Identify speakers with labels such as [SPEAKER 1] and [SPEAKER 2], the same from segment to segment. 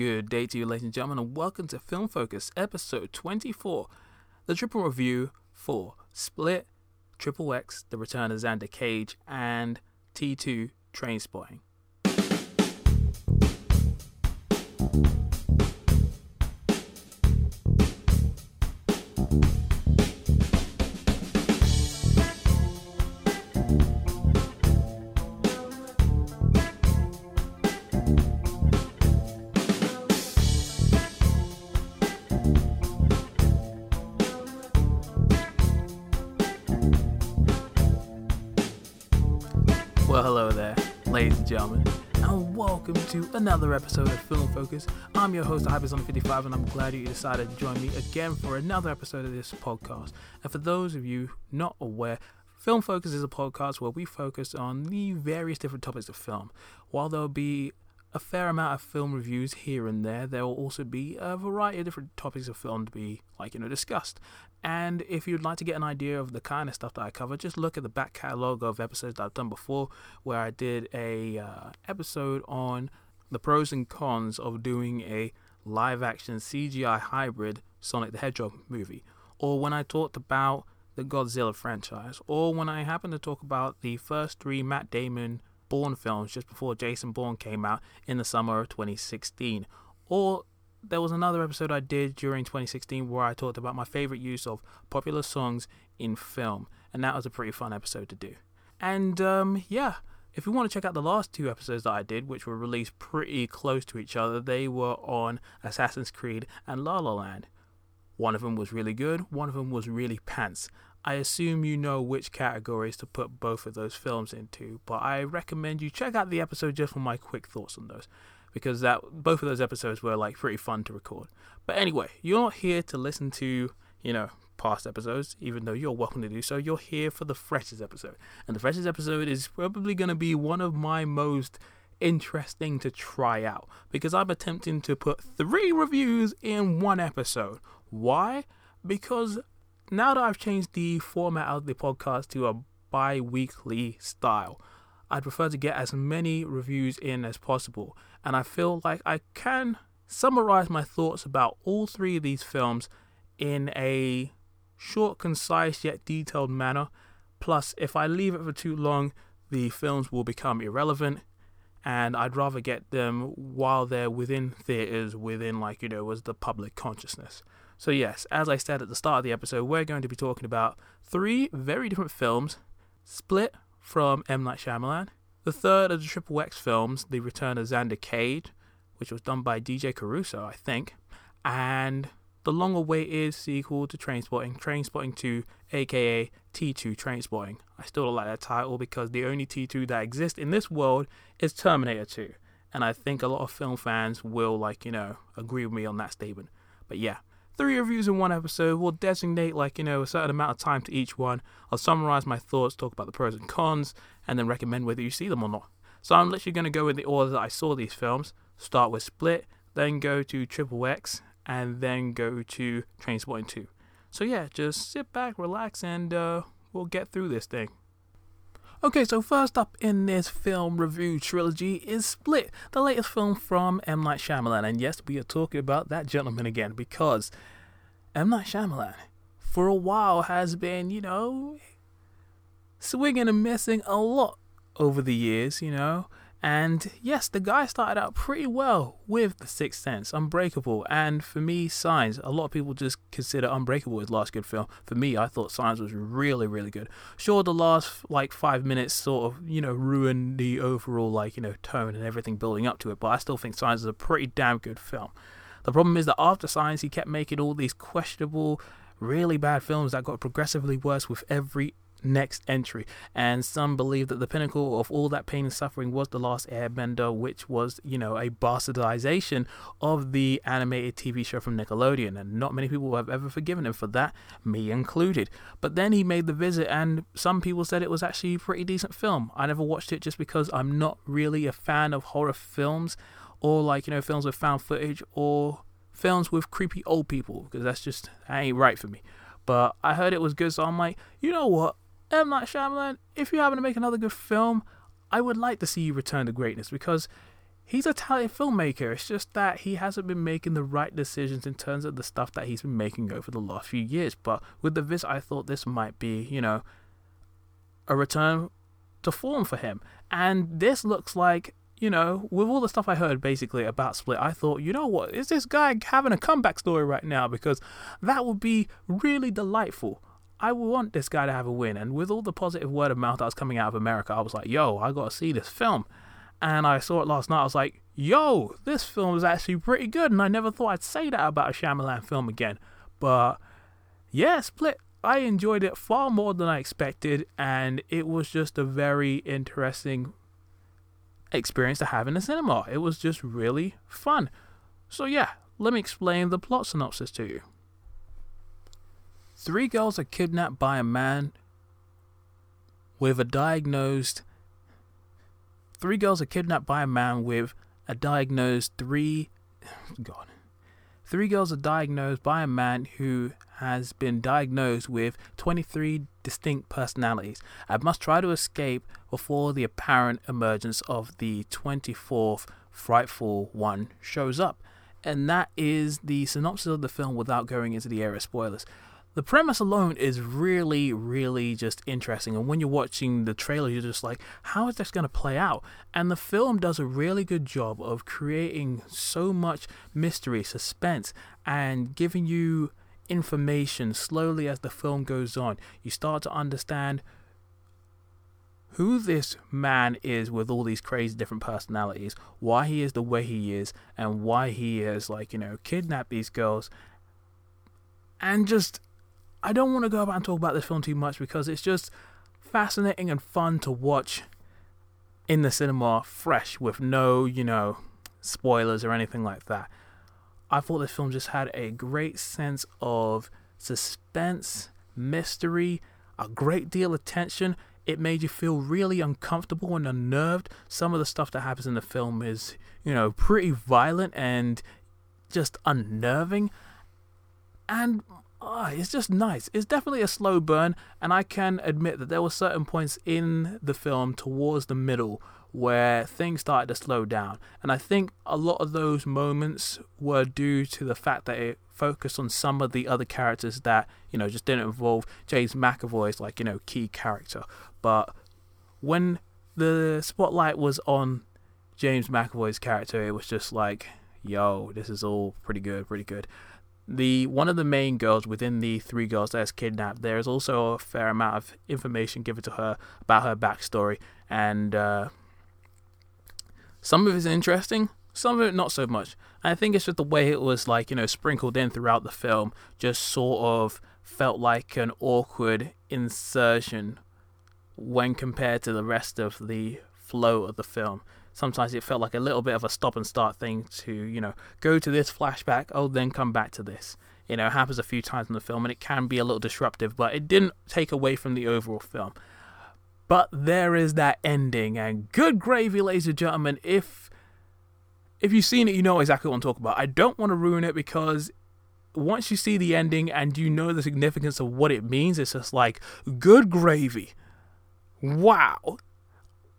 [SPEAKER 1] Good day to you, ladies and gentlemen, and welcome to Film Focus, episode 24, the triple review for Split, Triple X, The Return of Xander Cage, and T2 Trainspotting. Well, to another episode of Film Focus. I'm your host, Hypersonic55, and I'm glad you decided to join me again for another episode of this podcast. And for those of you not aware, Film Focus is a podcast where we focus on the various different topics of film. While there'll be a fair amount of film reviews here and there. There will also be a variety of different topics of film to be, like, you know, discussed. And if you'd like to get an idea of the kind of stuff that I cover, just look at the back catalogue of episodes that I've done before, where I did a uh, episode on the pros and cons of doing a live action CGI hybrid Sonic the Hedgehog movie, or when I talked about the Godzilla franchise, or when I happened to talk about the first three Matt Damon Bourne films just before Jason Bourne came out in the summer of 2016. Or there was another episode I did during 2016 where I talked about my favorite use of popular songs in film, and that was a pretty fun episode to do. And um, yeah, if you want to check out the last two episodes that I did, which were released pretty close to each other, they were on Assassin's Creed and La La Land. One of them was really good, one of them was really pants. I assume you know which categories to put both of those films into, but I recommend you check out the episode just for my quick thoughts on those because that both of those episodes were like pretty fun to record. But anyway, you're not here to listen to, you know, past episodes, even though you're welcome to do so. You're here for the freshest episode. And the freshest episode is probably going to be one of my most interesting to try out because I'm attempting to put three reviews in one episode. Why? Because now that I've changed the format of the podcast to a bi weekly style, I'd prefer to get as many reviews in as possible. And I feel like I can summarize my thoughts about all three of these films in a short, concise, yet detailed manner. Plus, if I leave it for too long, the films will become irrelevant. And I'd rather get them while they're within theaters, within, like, you know, was the public consciousness. So, yes, as I said at the start of the episode, we're going to be talking about three very different films Split from M. Night Shyamalan, the third of the Triple X films, The Return of Xander Cage, which was done by DJ Caruso, I think, and the long awaited sequel to Trainspotting, Trainspotting 2, aka T2 Trainspotting. I still don't like that title because the only T2 that exists in this world is Terminator 2. And I think a lot of film fans will, like, you know, agree with me on that statement. But yeah, three reviews in one episode. We'll designate like you know a certain amount of time to each one. I'll summarize my thoughts, talk about the pros and cons, and then recommend whether you see them or not. So I'm literally going to go in the order that I saw these films. Start with Split, then go to Triple X, and then go to Trainspotting 2. So yeah, just sit back, relax, and uh, we'll get through this thing. Okay, so first up in this film review trilogy is Split, the latest film from M. Night Shyamalan. And yes, we are talking about that gentleman again because M. Night Shyamalan, for a while, has been, you know, swinging and missing a lot over the years, you know. And yes, the guy started out pretty well with The Sixth Sense, Unbreakable, and for me, Signs. A lot of people just consider Unbreakable his last good film. For me, I thought Signs was really, really good. Sure, the last like five minutes sort of, you know, ruined the overall like, you know, tone and everything building up to it, but I still think Signs is a pretty damn good film. The problem is that after Signs, he kept making all these questionable, really bad films that got progressively worse with every next entry. And some believe that the pinnacle of all that pain and suffering was The Last Airbender, which was, you know, a bastardization of the animated TV show from Nickelodeon. And not many people have ever forgiven him for that, me included. But then he made The Visit, and some people said it was actually a pretty decent film. I never watched it just because I'm not really a fan of horror films or, like, you know, films with found footage or films with creepy old people because that's just, that ain't right for me. But I heard it was good, so I'm like, you know what? M. Night Shyamalan, if you happen to make another good film, I would like to see you return to greatness because he's a talented filmmaker. It's just that he hasn't been making the right decisions in terms of the stuff that he's been making over the last few years. But with the Visit, I thought this might be, you know, a return to form for him. And this looks like, you know, with all the stuff I heard basically about Split, I thought, you know what, is this guy having a comeback story right now? Because that would be really delightful. I want this guy to have a win. And with all the positive word of mouth that was coming out of America, I was like, yo, I got to see this film. And I saw it last night. I was like, yo, this film is actually pretty good. And I never thought I'd say that about a Shyamalan film again. But yeah, Split, I enjoyed it far more than I expected. And it was just a very interesting experience to have in the cinema. It was just really fun. So yeah, let me explain the plot synopsis to you. Three girls are kidnapped by a man with a diagnosed. Three girls are kidnapped by a man with a diagnosed three. God. Three girls are diagnosed by a man who has been diagnosed with 23 distinct personalities and must try to escape before the apparent emergence of the 24th frightful one shows up. And that is the synopsis of the film without going into the area spoilers the premise alone is really, really just interesting. And when you're watching the trailer, you're just like, how is this going to play out? And the film does a really good job of creating so much mystery, suspense, and giving you information slowly as the film goes on. You start to understand who this man is with all these crazy different personalities, why he is the way he is, and why he is like, you know, kidnapped these girls. And just I don't want to go about and talk about this film too much because it's just fascinating and fun to watch in the cinema fresh with no, you know, spoilers or anything like that. I thought this film just had a great sense of suspense, mystery, a great deal of tension. It made you feel really uncomfortable and unnerved. Some of the stuff that happens in the film is, you know, pretty violent and just unnerving. And oh, it's just nice. It's definitely a slow burn, and I can admit that there were certain points in the film towards the middle where things started to slow down. And I think a lot of those moments were due to the fact that it focused on some of the other characters that, you know, just didn't involve James McAvoy's like, you know, key character. But when the spotlight was on James McAvoy's character, it was just like, yo, this is all pretty good, pretty good the one of the main girls within the three girls that's kidnapped, there is also a fair amount of information given to her about her backstory, and uh, some of it is interesting, some of it not so much. I think it's just the way it was like you know sprinkled in throughout the film, just sort of felt like an awkward insertion when compared to the rest of the flow of the film sometimes it felt like a little bit of a stop and start thing to, you know, go to this flashback, oh, then come back to this. You know, it happens a few times in the film and it can be a little disruptive, but it didn't take away from the overall film. But there is that ending, and good gravy, ladies and gentlemen. If if you've seen it, you know exactly what I'm talking about. I don't want to ruin it because once you see the ending and you know the significance of what it means, it's just like good gravy. Wow,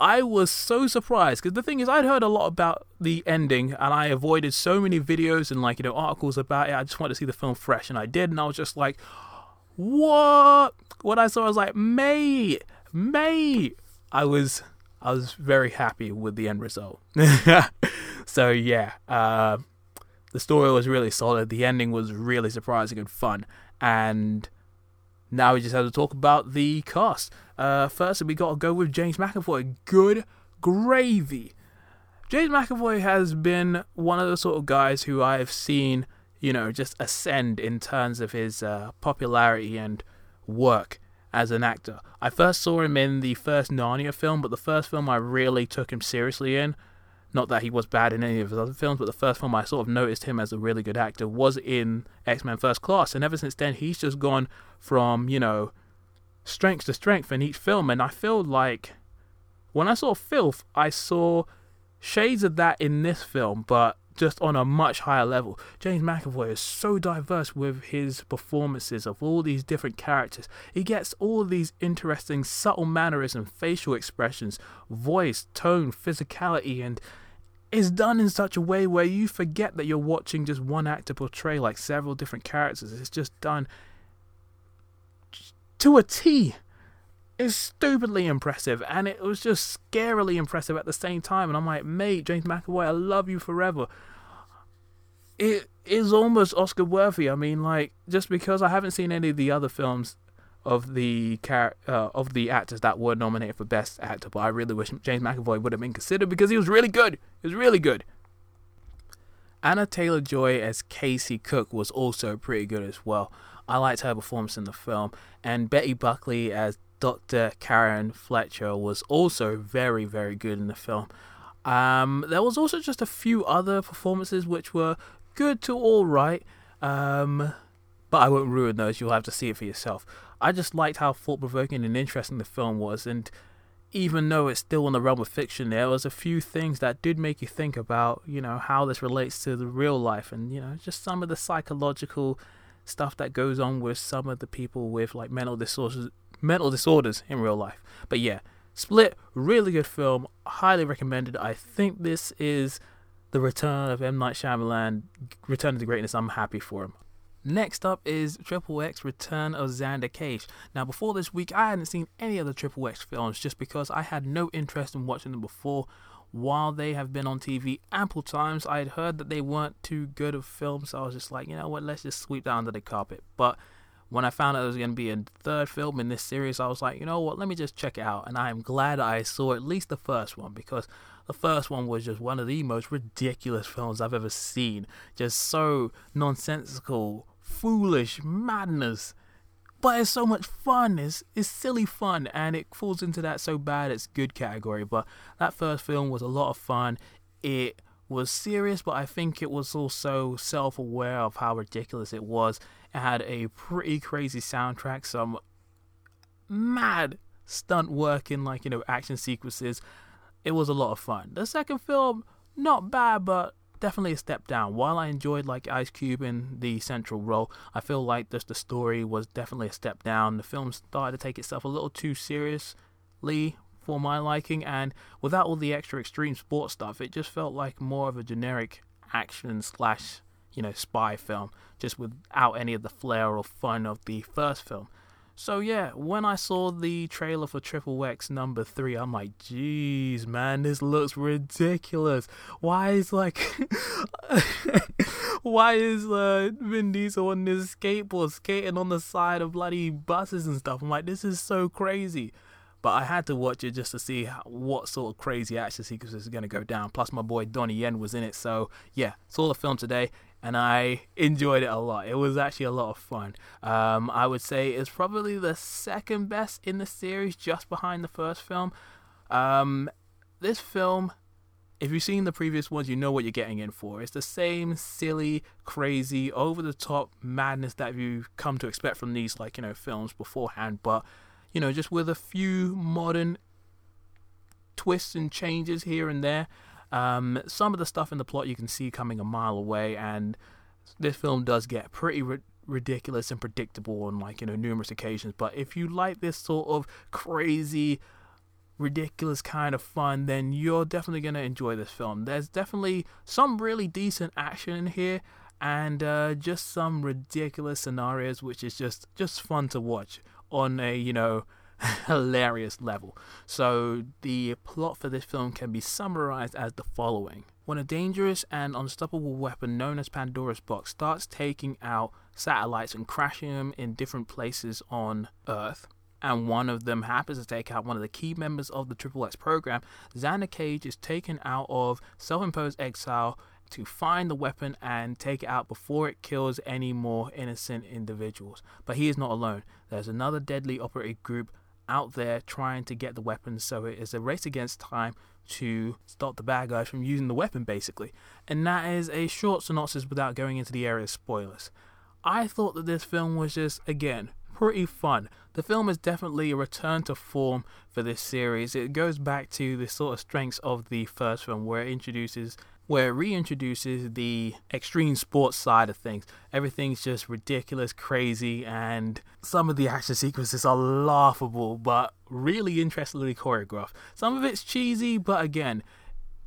[SPEAKER 1] I was so surprised because the thing is, I'd heard a lot about the ending and I avoided so many videos and like you know articles about it. I just wanted to see the film fresh, and I did, and I was just like, "What?" What I saw, I was like, "Mate, mate." I was, I was very happy with the end result. so yeah, uh, the story was really solid. The ending was really surprising and fun, and now we just have to talk about the cast. Uh, first, we got to go with James McAvoy. Good gravy. James McAvoy has been one of the sort of guys who I've seen, you know, just ascend in terms of his uh, popularity and work as an actor. I first saw him in the first Narnia film, but the first film I really took him seriously in not that he was bad in any of his other films, but the first film I sort of noticed him as a really good actor was in X Men First Class. And ever since then, he's just gone from, you know, strength to strength in each film. And I feel like when I saw Filth, I saw shades of that in this film, but just on a much higher level. James McAvoy is so diverse with his performances of all these different characters. He gets all these interesting, subtle mannerisms, facial expressions, voice, tone, physicality, and is done in such a way where you forget that you're watching just one actor portray like several different characters. It's just done to a T. It's stupidly impressive, and it was just scarily impressive at the same time. And I'm like, mate, James McAvoy, I love you forever. It is almost Oscar worthy. I mean, like, just because I haven't seen any of the other films of the car- uh, of the actors that were nominated for Best Actor, but I really wish James McAvoy would have been considered because he was really good. He was really good. Anya Taylor Joy as Casey Cooke was also pretty good as well. I liked her performance in the film, and Betty Buckley as Dr. Karen Fletcher was also very, very good in the film. Um, there was also just a few other performances which were good to all right, um, but I won't ruin those. You'll have to see it for yourself. I just liked how thought provoking and interesting the film was, and even though it's still in the realm of fiction, there was a few things that did make you think about, you know, how this relates to the real life, and you know, just some of the psychological stuff that goes on with some of the people with like mental disorders, mental disorders in real life. But yeah, Split, really good film, highly recommended. I think this is the return of M Night Shyamalan, return to greatness. I'm happy for him. Next up is Triple X Return of Xander Cage. Now, before this week, I hadn't seen any of the Triple X films just because I had no interest in watching them before. While they have been on TV ample times, I had heard that they weren't too good of films, so I was just like, you know what, let's just sweep that under the carpet. But when I found out it was going to be a third film in this series, I was like, you know what, let me just check it out. And I am glad I saw at least the first one because the first one was just one of the most ridiculous films I've ever seen. Just so nonsensical, foolish madness. But it's so much fun. It's, it's silly fun, and it falls into that so bad it's good category. But that first film was a lot of fun. It was serious, but I think it was also self aware of how ridiculous it was. It had a pretty crazy soundtrack, some mad stunt work in like, you know, action sequences. It was a lot of fun. The second film, not bad, but definitely a step down. While I enjoyed like Ice Cube in the central role, I feel like just the story was definitely a step down. The film started to take itself a little too seriously for my liking, and without all the extra extreme sports stuff, it just felt like more of a generic action slash you know spy film, just without any of the flair or fun of the first film. So yeah, when I saw the trailer for Triple X number three, I'm like, jeez, man, this looks ridiculous. Why is like, why is uh, Vin Diesel on this skateboard skating on the side of bloody buses and stuff? I'm like, this is so crazy. But I had to watch it just to see what sort of crazy action sequences is going to go down. Plus, my boy Donnie Yen was in it. So, yeah, saw the film today and I enjoyed it a lot. It was actually a lot of fun. Um, I would say it's probably the second best in the series, just behind the first film. Um, this film, if you've seen the previous ones, you know what you're getting in for. It's the same silly, crazy, over the top madness that you've come to expect from these, like you know, films beforehand. But you know, just with a few modern twists and changes here and there. Um, some of the stuff in the plot you can see coming a mile away, and this film does get pretty ri- ridiculous and predictable on like you know numerous occasions. But if you like this sort of crazy, ridiculous kind of fun, then you're definitely gonna enjoy this film. There's definitely some really decent action in here, and uh, just some ridiculous scenarios, which is just just fun to watch on a you know hilarious level. So, the plot for this film can be summarized as the following. When a dangerous and unstoppable weapon known as Pandora's Box starts taking out satellites and crashing them in different places on Earth, and one of them happens to take out one of the key members of the Triple X program, Xander Cage is taken out of self imposed exile to find the weapon and take it out before it kills any more innocent individuals. But he is not alone. There's another deadly operative group out there trying to get the weapon, So it is a race against time to stop the bad guys from using the weapon, basically. And that is a short synopsis without going into the area of spoilers. I thought that this film was just, again, pretty fun. The film is definitely a return to form for this series. It goes back to the sort of strengths of the first film, where it introduces where it reintroduces the extreme sports side of things. Everything's just ridiculous, crazy, and some of the action sequences are laughable but really interestingly choreographed. Some of it's cheesy, but again,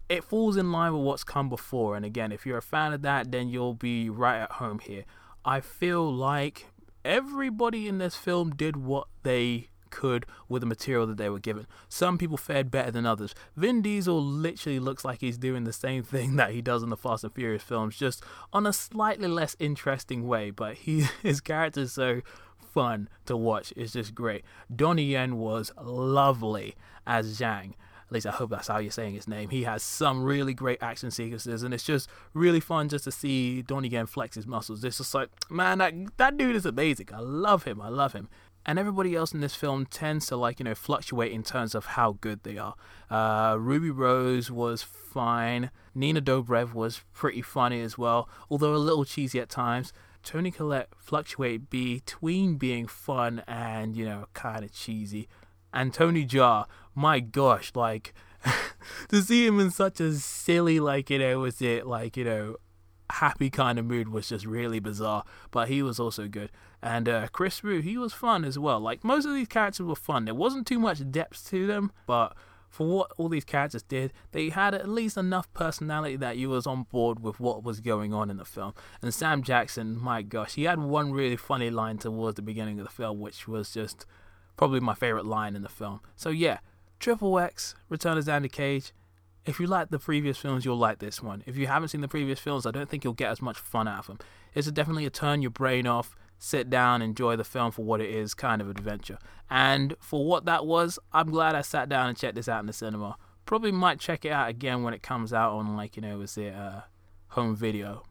[SPEAKER 1] it falls in line with what's come before. And again, if you're a fan of that, then you'll be right at home here. I feel like everybody in this film did what they could with the material that they were given. Some people fared better than others. Vin Diesel literally looks like he's doing the same thing that he does in the Fast and Furious films, just on a slightly less interesting way. But he his character is so fun to watch. It's just great. Donnie Yen was lovely as Zhang. At least I hope that's how you're saying his name. He has some really great action sequences, and it's just really fun just to see Donnie Yen flex his muscles. It's just like, man, that that dude is amazing. I love him. I love him and everybody else in this film tends to like you know fluctuate in terms of how good they are. Uh, Ruby Rose was fine. Nina Dobrev was pretty funny as well, although a little cheesy at times. Toni Collette fluctuate between being fun and you know kind of cheesy. And Tony Jaa, my gosh, like to see him in such a silly like you know was it like you know happy kind of mood was just really bizarre, but he was also good. And uh, Kris Wu, he was fun as well. Like most of these characters were fun. There wasn't too much depth to them, but for what all these characters did, they had at least enough personality that you was on board with what was going on in the film. And Sam Jackson, my gosh, he had one really funny line towards the beginning of the film, which was just probably my favorite line in the film. So yeah, Triple X, Return of Xander Cage if you like the previous films, you'll like this one. If you haven't seen the previous films, I don't think you'll get as much fun out of them. It's definitely a turn your brain off, sit down, enjoy the film for what it is kind of adventure. And for what that was, I'm glad I sat down and checked this out in the cinema. Probably might check it out again when it comes out on, like, you know, is it uh, home video.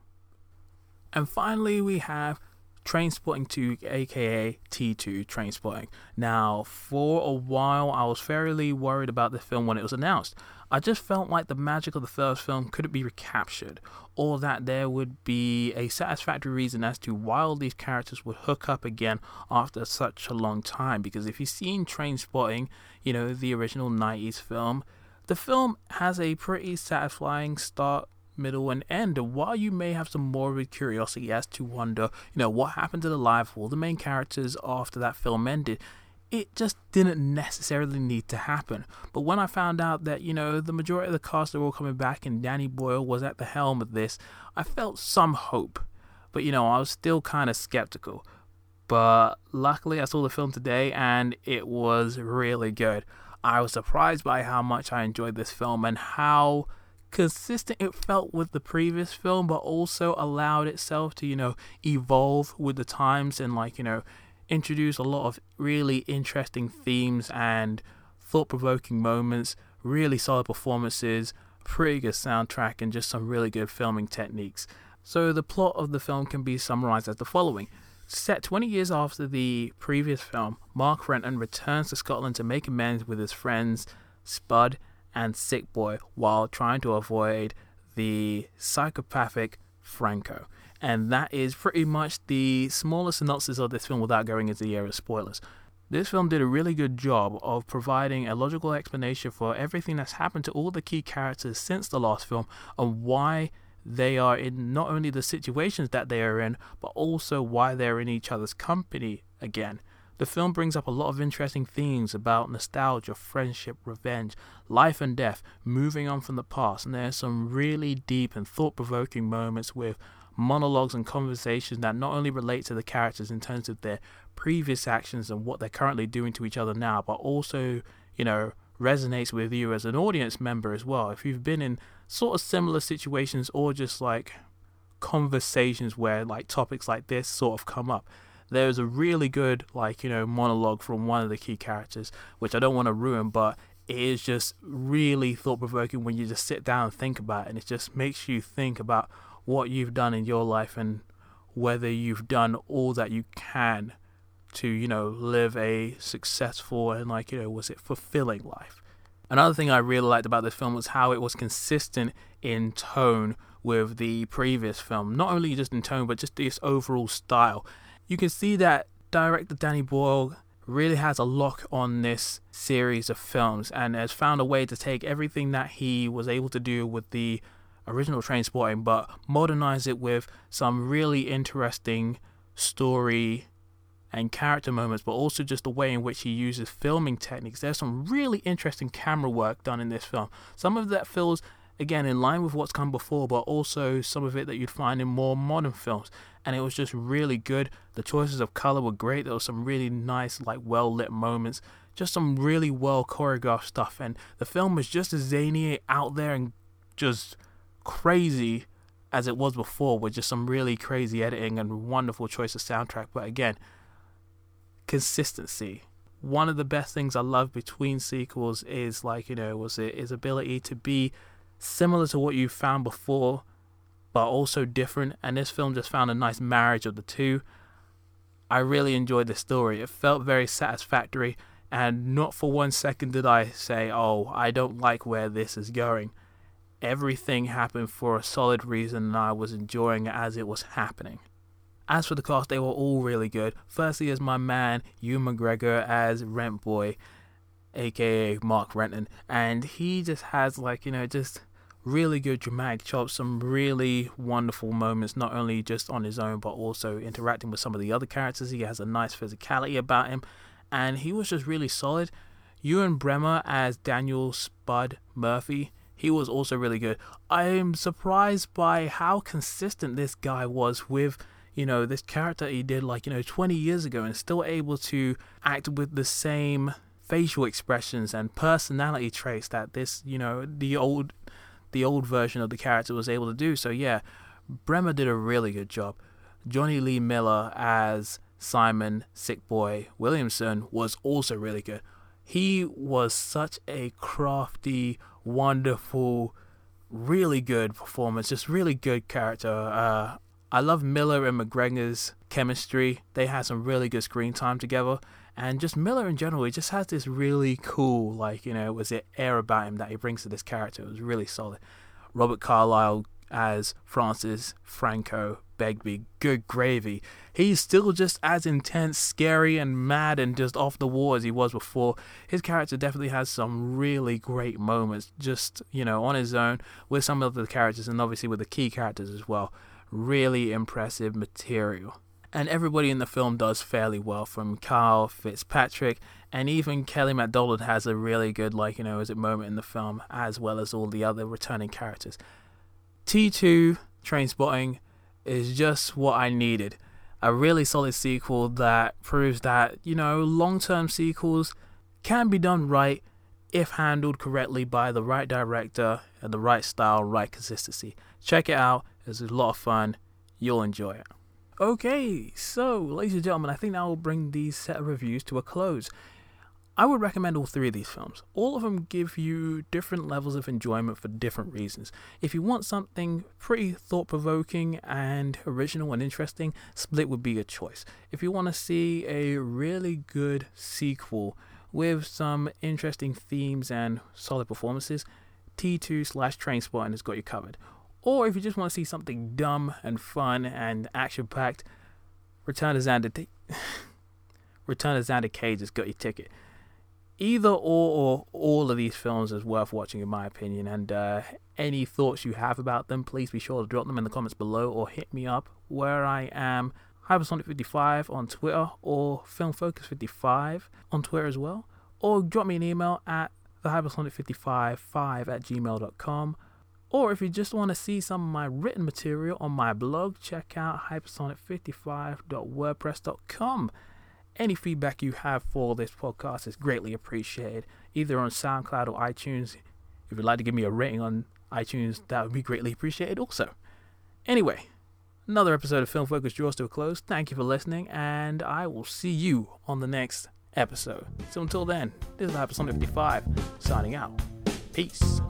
[SPEAKER 1] And finally, we have Trainspotting 2, aka T2 Trainspotting. Now, for a while, I was fairly worried about the film when it was announced. I just felt like the magic of the first film couldn't be recaptured, or that there would be a satisfactory reason as to why all these characters would hook up again after such a long time. Because if you've seen Trainspotting, you know, the original 90s film, the film has a pretty satisfying start middle, and end. And while you may have some morbid curiosity as to wonder, you know, what happened to the life of all the main characters after that film ended, it just didn't necessarily need to happen. But when I found out that, you know, the majority of the cast are all coming back and Danny Boyle was at the helm of this, I felt some hope. But, you know, I was still kind of skeptical. But luckily, I saw the film today and it was really good. I was surprised by how much I enjoyed this film and how consistent it felt with the previous film, but also allowed itself to, you know, evolve with the times and, like, you know, introduce a lot of really interesting themes and thought provoking moments, really solid performances, pretty good soundtrack, and just some really good filming techniques. So, the plot of the film can be summarized as the following. Set 20 years after the previous film, Mark Renton returns to Scotland to make amends with his friends Spud and Sick Boy while trying to avoid the psychopathic Franco. And that is pretty much the smallest synopsis of this film without going into the area of spoilers. This film did a really good job of providing a logical explanation for everything that's happened to all the key characters since the last film and why they are in not only the situations that they are in, but also why they're in each other's company again. The film brings up a lot of interesting themes about nostalgia, friendship, revenge, life and death, moving on from the past, and there are some really deep and thought provoking moments with monologues and conversations that not only relate to the characters in terms of their previous actions and what they're currently doing to each other now, but also, you know, resonates with you as an audience member as well. If you've been in sort of similar situations or just like conversations where like topics like this sort of come up, there's a really good like you know monologue from one of the key characters which i don't want to ruin but it is just really thought provoking when you just sit down and think about it and it just makes you think about what you've done in your life and whether you've done all that you can to you know live a successful and like you know was it fulfilling life. Another thing i really liked about this film was how it was consistent in tone with the previous film. Not only just in tone but just this overall style you can see that director Danny Boyle really has a lock on this series of films and has found a way to take everything that he was able to do with the original Trainspotting but modernize it with some really interesting story and character moments, but also just the way in which he uses filming techniques. There's some really interesting camera work done in this film. Some of that feels again in line with what's come before, but also some of it that you'd find in more modern films. And it was just really good. The choices of color were great. There were some really nice, like well lit moments. Just some really well choreographed stuff. And the film was just as zany, out there, and just crazy as it was before, with just some really crazy editing and wonderful choice of soundtrack. But again, consistency one of the best things I love between sequels is like you know was it his ability to be similar to what you found before, but also different. And this film just found a nice marriage of the two. I really enjoyed the story. It felt very satisfactory, and not for one second did I say, "Oh, I don't like where this is going." Everything happened for a solid reason, and I was enjoying it as it was happening. As for the cast, they were all really good. Firstly, as my man Ewan McGregor as Rent Boy, aka Mark Renton, and he just has like you know just really good dramatic chops, some really wonderful moments, not only just on his own but also interacting with some of the other characters. He has a nice physicality about him, and he was just really solid. Ewan Bremner as Daniel Spud Murphy. He was also really good. I am surprised by how consistent this guy was with you know, this character he did like, you know, 20 years ago and still able to act with the same facial expressions and personality traits that this, you know, the old the old version of the character was able to do. So yeah, Bremner did a really good job. Jonny Lee Miller as Simon Sick Boy Williamson was also really good. He was such a crafty, wonderful, really good performance, just really good character. Uh, I love Miller and McGregor's chemistry. They had some really good screen time together. And just Miller in general, he just has this really cool, like, you know, was it air about him that he brings to this character. It was really solid. Robert Carlyle as Francis Franco Begbie, good gravy. He's still just as intense, scary, and mad and just off the wall as he was before. His character definitely has some really great moments, just, you know, on his own with some of the characters and obviously with the key characters as well really impressive material. And everybody in the film does fairly well, from Carl Fitzpatrick, and even Kelly MacDonald has a really good, like, you know, is it moment in the film, as well as all the other returning characters. T2 Trainspotting is just what I needed. A really solid sequel that proves that, you know, long term sequels can be done right if handled correctly by the right director and the right style, right consistency. Check it out. It's a lot of fun. You'll enjoy it. Okay, so, ladies and gentlemen, I think that will bring these set of reviews to a close. I would recommend all three of these films. All of them give you different levels of enjoyment for different reasons. If you want something pretty thought provoking and original and interesting, Split would be a choice. If you want to see a really good sequel with some interesting themes and solid performances, T2 slash Trainspotting has got you covered. Or if you just want to see something dumb and fun and action packed, Return of Xander T- Return of Xander Cage has got your ticket. Either or, or all of these films is worth watching, in my opinion. And uh, any thoughts you have about them, please be sure to drop them in the comments below or hit me up where I am Hypersonic55 on Twitter or FilmFocus55 on Twitter as well. Or drop me an email at the Hypersonic55 at gmail.com. Or if you just want to see some of my written material on my blog, check out hypersonic55.wordpress.com. Any feedback you have for this podcast is greatly appreciated, either on SoundCloud or iTunes. If you'd like to give me a rating on iTunes, that would be greatly appreciated also. Anyway, another episode of Film Focus draws to a close. Thank you for listening, and I will see you on the next episode. So until then, this is Hypersonic 55 signing out. Peace.